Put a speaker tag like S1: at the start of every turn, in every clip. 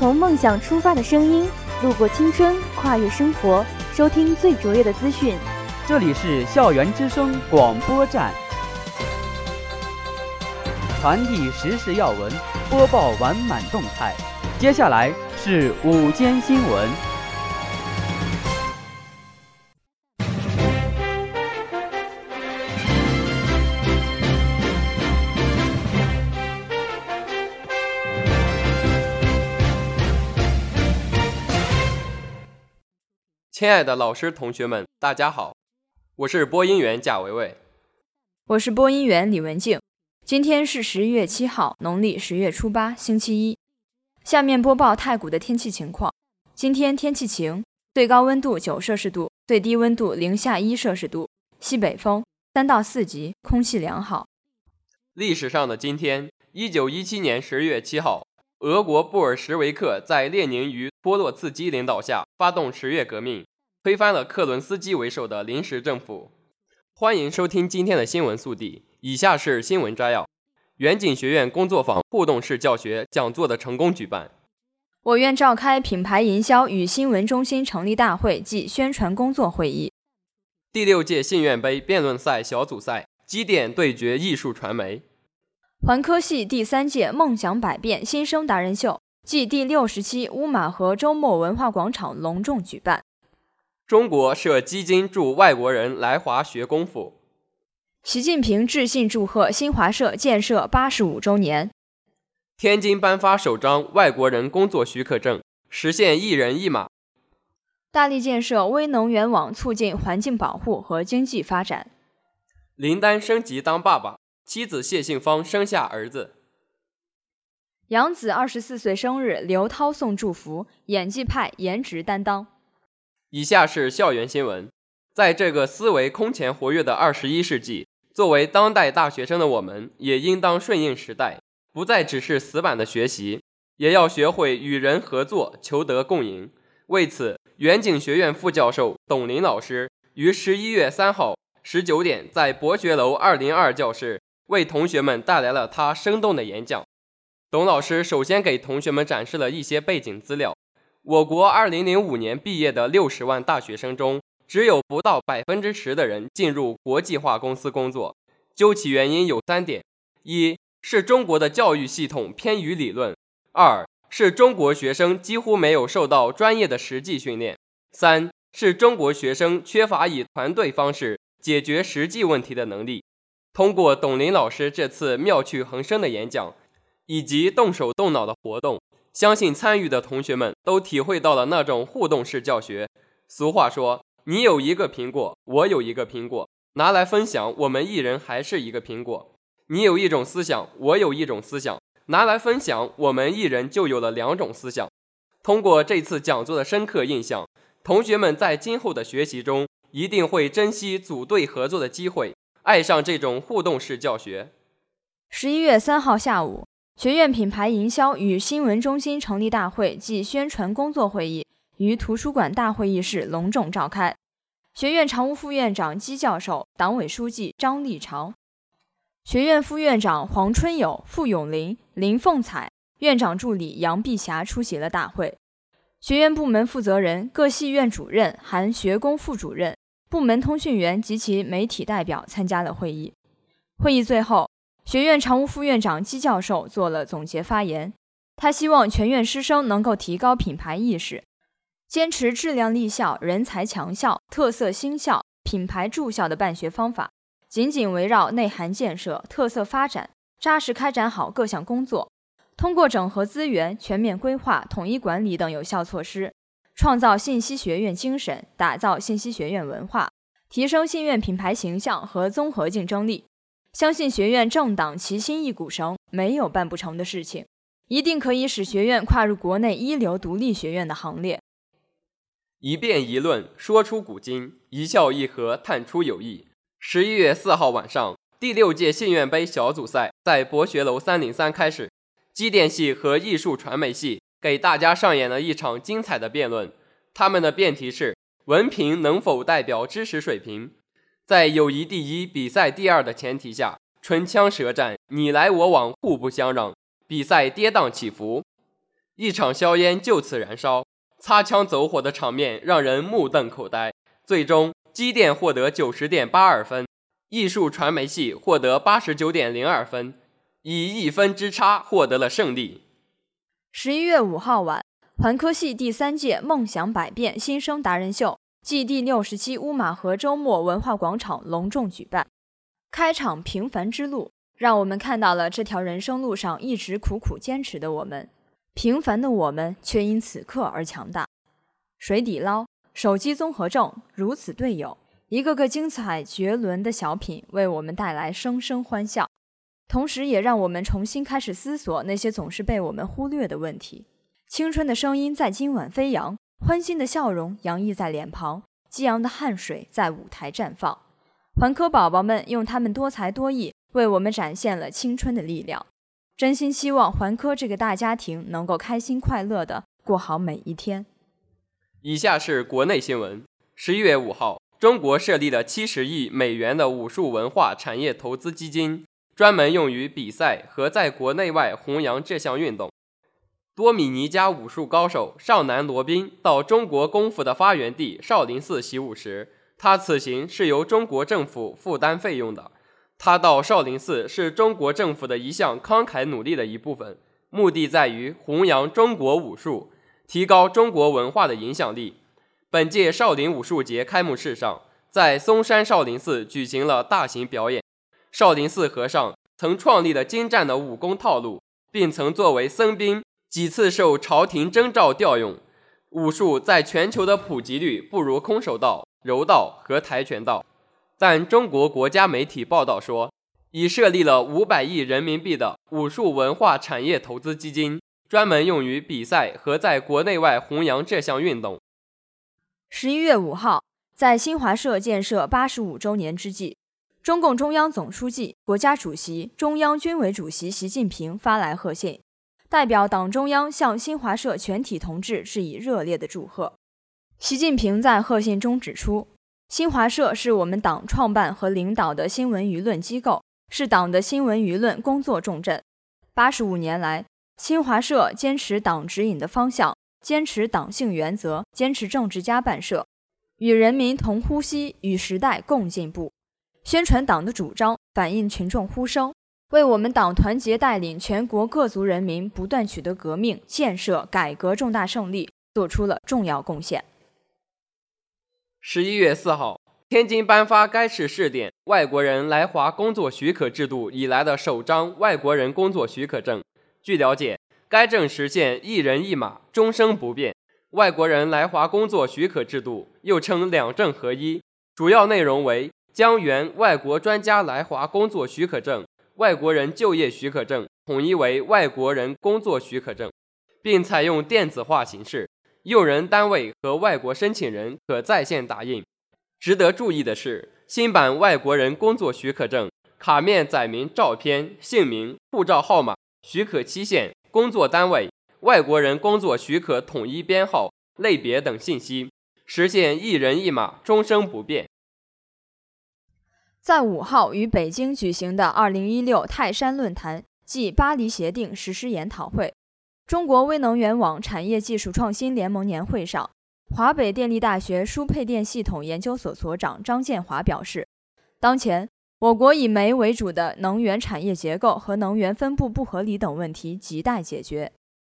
S1: 从梦想出发的声音，路过青春，跨越生活，收听最卓越的资讯。
S2: 这里是校园之声广播站，传递时事要闻，播报完满动态。接下来是午间新闻。
S3: 亲爱的老师、同学们，大家好，我是播音员贾维维，
S4: 我是播音员李文静。今天是十一月七号，农历十月初八，星期一。下面播报太谷的天气情况。今天天气晴，最高温度九摄氏度，最低温度零下一摄氏度，西北风三到四级，空气良好。
S3: 历史上的今天，一九一七年十月七号，俄国布尔什维克在列宁与波洛茨基领导下发动十月革命。推翻了克伦斯基为首的临时政府。欢迎收听今天的新闻速递。以下是新闻摘要：远景学院工作坊互动式教学讲座的成功举办。
S4: 我院召开品牌营销与新闻中心成立大会暨宣传工作会议。
S3: 第六届信院杯辩论赛小组赛，基点对决艺术传媒。
S4: 环科系第三届梦想百变新生达人秀暨第六十期乌马河周末文化广场隆重举办。
S3: 中国设基金助外国人来华学功夫。
S4: 习近平致信祝贺新华社建设八十五周年。
S3: 天津颁发首张外国人工作许可证，实现一人一码。
S4: 大力建设微能源网，促进环境保护和经济发展。
S3: 林丹升级当爸爸，妻子谢杏芳生下儿子。
S4: 杨子二十四岁生日，刘涛送祝福，演技派，颜值担当。
S3: 以下是校园新闻。在这个思维空前活跃的二十一世纪，作为当代大学生的我们，也应当顺应时代，不再只是死板的学习，也要学会与人合作，求得共赢。为此，远景学院副教授董林老师于十一月三号十九点在博学楼二零二教室为同学们带来了他生动的演讲。董老师首先给同学们展示了一些背景资料。我国2005年毕业的60万大学生中，只有不到百分之十的人进入国际化公司工作。究其原因有三点：一是中国的教育系统偏于理论；二是中国学生几乎没有受到专业的实际训练；三是中国学生缺乏以团队方式解决实际问题的能力。通过董林老师这次妙趣横生的演讲，以及动手动脑的活动。相信参与的同学们都体会到了那种互动式教学。俗话说：“你有一个苹果，我有一个苹果，拿来分享，我们一人还是一个苹果。”你有一种思想，我有一种思想，拿来分享，我们一人就有了两种思想。通过这次讲座的深刻印象，同学们在今后的学习中一定会珍惜组队合作的机会，爱上这种互动式教学。
S4: 十一月三号下午。学院品牌营销与新闻中心成立大会暨宣传工作会议于图书馆大会议室隆重召开。学院常务副院长姬教授、党委书记张立朝，学院副院长黄春友、傅永林、林凤彩，院长助理杨碧霞出席了大会。学院部门负责人、各系院主任含学工副主任、部门通讯员及其媒体代表参加了会议。会议最后。学院常务副院长姬教授做了总结发言，他希望全院师生能够提高品牌意识，坚持质量立校、人才强校、特色兴校、品牌助校的办学方法，紧紧围绕内涵建设、特色发展，扎实开展好各项工作。通过整合资源、全面规划、统一管理等有效措施，创造信息学院精神，打造信息学院文化，提升信院品牌形象和综合竞争力。相信学院政党齐心一股绳，没有办不成的事情，一定可以使学院跨入国内一流独立学院的行列。
S3: 一辩一论，说出古今；一笑一和，探出友谊。十一月四号晚上，第六届信院杯小组赛在博学楼三零三开始，机电系和艺术传媒系给大家上演了一场精彩的辩论。他们的辩题是：文凭能否代表知识水平？在友谊第一、比赛第二的前提下，唇枪舌战，你来我往，互不相让，比赛跌宕起伏。一场硝烟就此燃烧，擦枪走火的场面让人目瞪口呆。最终，机电获得九十点八二分，艺术传媒系获得八十九点零二分，以一分之差获得了胜利。
S4: 十一月五号晚，环科系第三届“梦想百变”新生达人秀暨第六十七乌马河周末文化广场隆重举办。开场平凡之路，让我们看到了这条人生路上一直苦苦坚持的我们。平凡的我们，却因此刻而强大。水底捞、手机综合症、如此队友，一个个精彩绝伦的小品，为我们带来声声欢笑，同时也让我们重新开始思索那些总是被我们忽略的问题。青春的声音在今晚飞扬，欢欣的笑容洋溢在脸庞，激昂的汗水在舞台绽放。环科宝宝们用他们多才多艺，为我们展现了青春的力量。真心希望环科这个大家庭能够开心快乐的过好每一天。
S3: 以下是国内新闻：十一月五号，中国设立了七十亿美元的武术文化产业投资基金，专门用于比赛和在国内外弘扬这项运动。多米尼加武术高手上南罗宾到中国功夫的发源地少林寺习武时，他此行是由中国政府负担费用的。他到少林寺是中国政府的一项慷慨努力的一部分，目的在于弘扬中国武术，提高中国文化的影响力。本届少林武术节开幕式上，在嵩山少林寺举行了大型表演。少林寺和尚曾创立了精湛的武功套路，并曾作为僧兵几次受朝廷征召调用。武术在全球的普及率不如空手道、柔道和跆拳道。但中国国家媒体报道说，已设立了五百亿人民币的武术文化产业投资基金，专门用于比赛和在国内外弘扬这项运动。
S4: 十一月五号，在新华社建设八十五周年之际，中共中央总书记、国家主席、中央军委主席习近平发来贺信，代表党中央向新华社全体同志致以热烈的祝贺。习近平在贺信中指出。新华社是我们党创办和领导的新闻舆论机构，是党的新闻舆论工作重镇。八十五年来，新华社坚持党指引的方向，坚持党性原则，坚持政治家办社，与人民同呼吸，与时代共进步，宣传党的主张，反映群众呼声，为我们党团结带领全国各族人民不断取得革命、建设、改革重大胜利做出了重要贡献。
S3: 十一月四号，天津颁发该市试点外国人来华工作许可制度以来的首张外国人工作许可证。据了解，该证实现一人一码，终生不变。外国人来华工作许可制度又称两证合一，主要内容为将原外国专家来华工作许可证、外国人就业许可证统一为外国人工作许可证，并采用电子化形式。用人单位和外国申请人可在线打印。值得注意的是，新版外国人工作许可证卡面载明照片、姓名、护照号码、许可期限、工作单位、外国人工作许可统一编号、类别等信息，实现一人一码，终生不变。
S4: 在五号于北京举行的二零一六泰山论坛暨巴黎协定实施研讨会。中国微能源网产业技术创新联盟年会上，华北电力大学输配电系统研究所所长张建华表示，当前我国以煤为主的能源产业结构和能源分布不合理等问题亟待解决，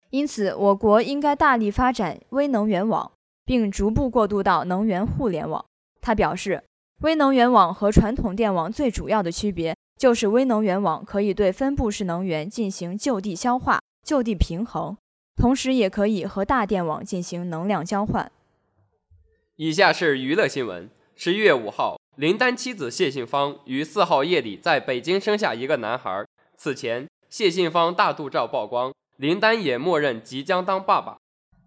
S4: 因此我国应该大力发展微能源网，并逐步过渡到能源互联网。他表示，微能源网和传统电网最主要的区别就是微能源网可以对分布式能源进行就地消化。就地平衡，同时也可以和大电网进行能量交换。
S3: 以下是娱乐新闻：十一月五号，林丹妻子谢杏芳于四号夜里在北京生下一个男孩。此前，谢杏芳大肚照曝光，林丹也默认即将当爸爸。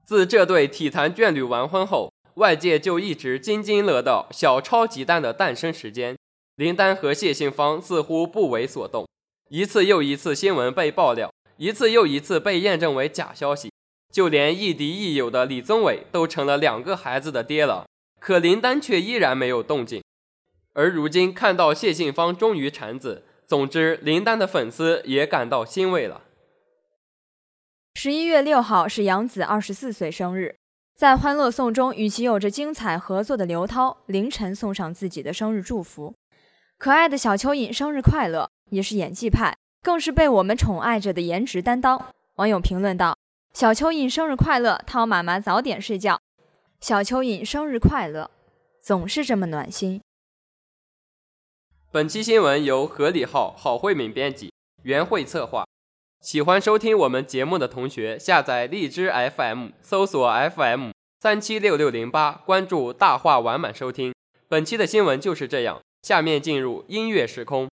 S3: 自这对体坛眷侣完婚后，外界就一直津津乐道小超级丹的诞生时间。林丹和谢杏芳似乎不为所动，一次又一次新闻被爆料。一次又一次被验证为假消息，就连亦敌亦友的李宗伟都成了两个孩子的爹了，可林丹却依然没有动静。而如今看到谢杏芳终于产子，总之林丹的粉丝也感到欣慰了。
S4: 十一月六号是杨子二十四岁生日，在《欢乐颂》中与其有着精彩合作的刘涛凌晨送上自己的生日祝福。可爱的小蚯蚓生日快乐，也是演技派，更是被我们宠爱着的颜值担当。网友评论道：“小蚯蚓生日快乐，涛妈妈早点睡觉。”小蚯蚓生日快乐，总是这么暖心。
S3: 本期新闻由何李浩、郝慧敏编辑，袁慧策划。喜欢收听我们节目的同学，下载荔枝 FM，搜索 FM 三七六六零八，关注大话晚满收听。本期的新闻就是这样，下面进入音乐时空。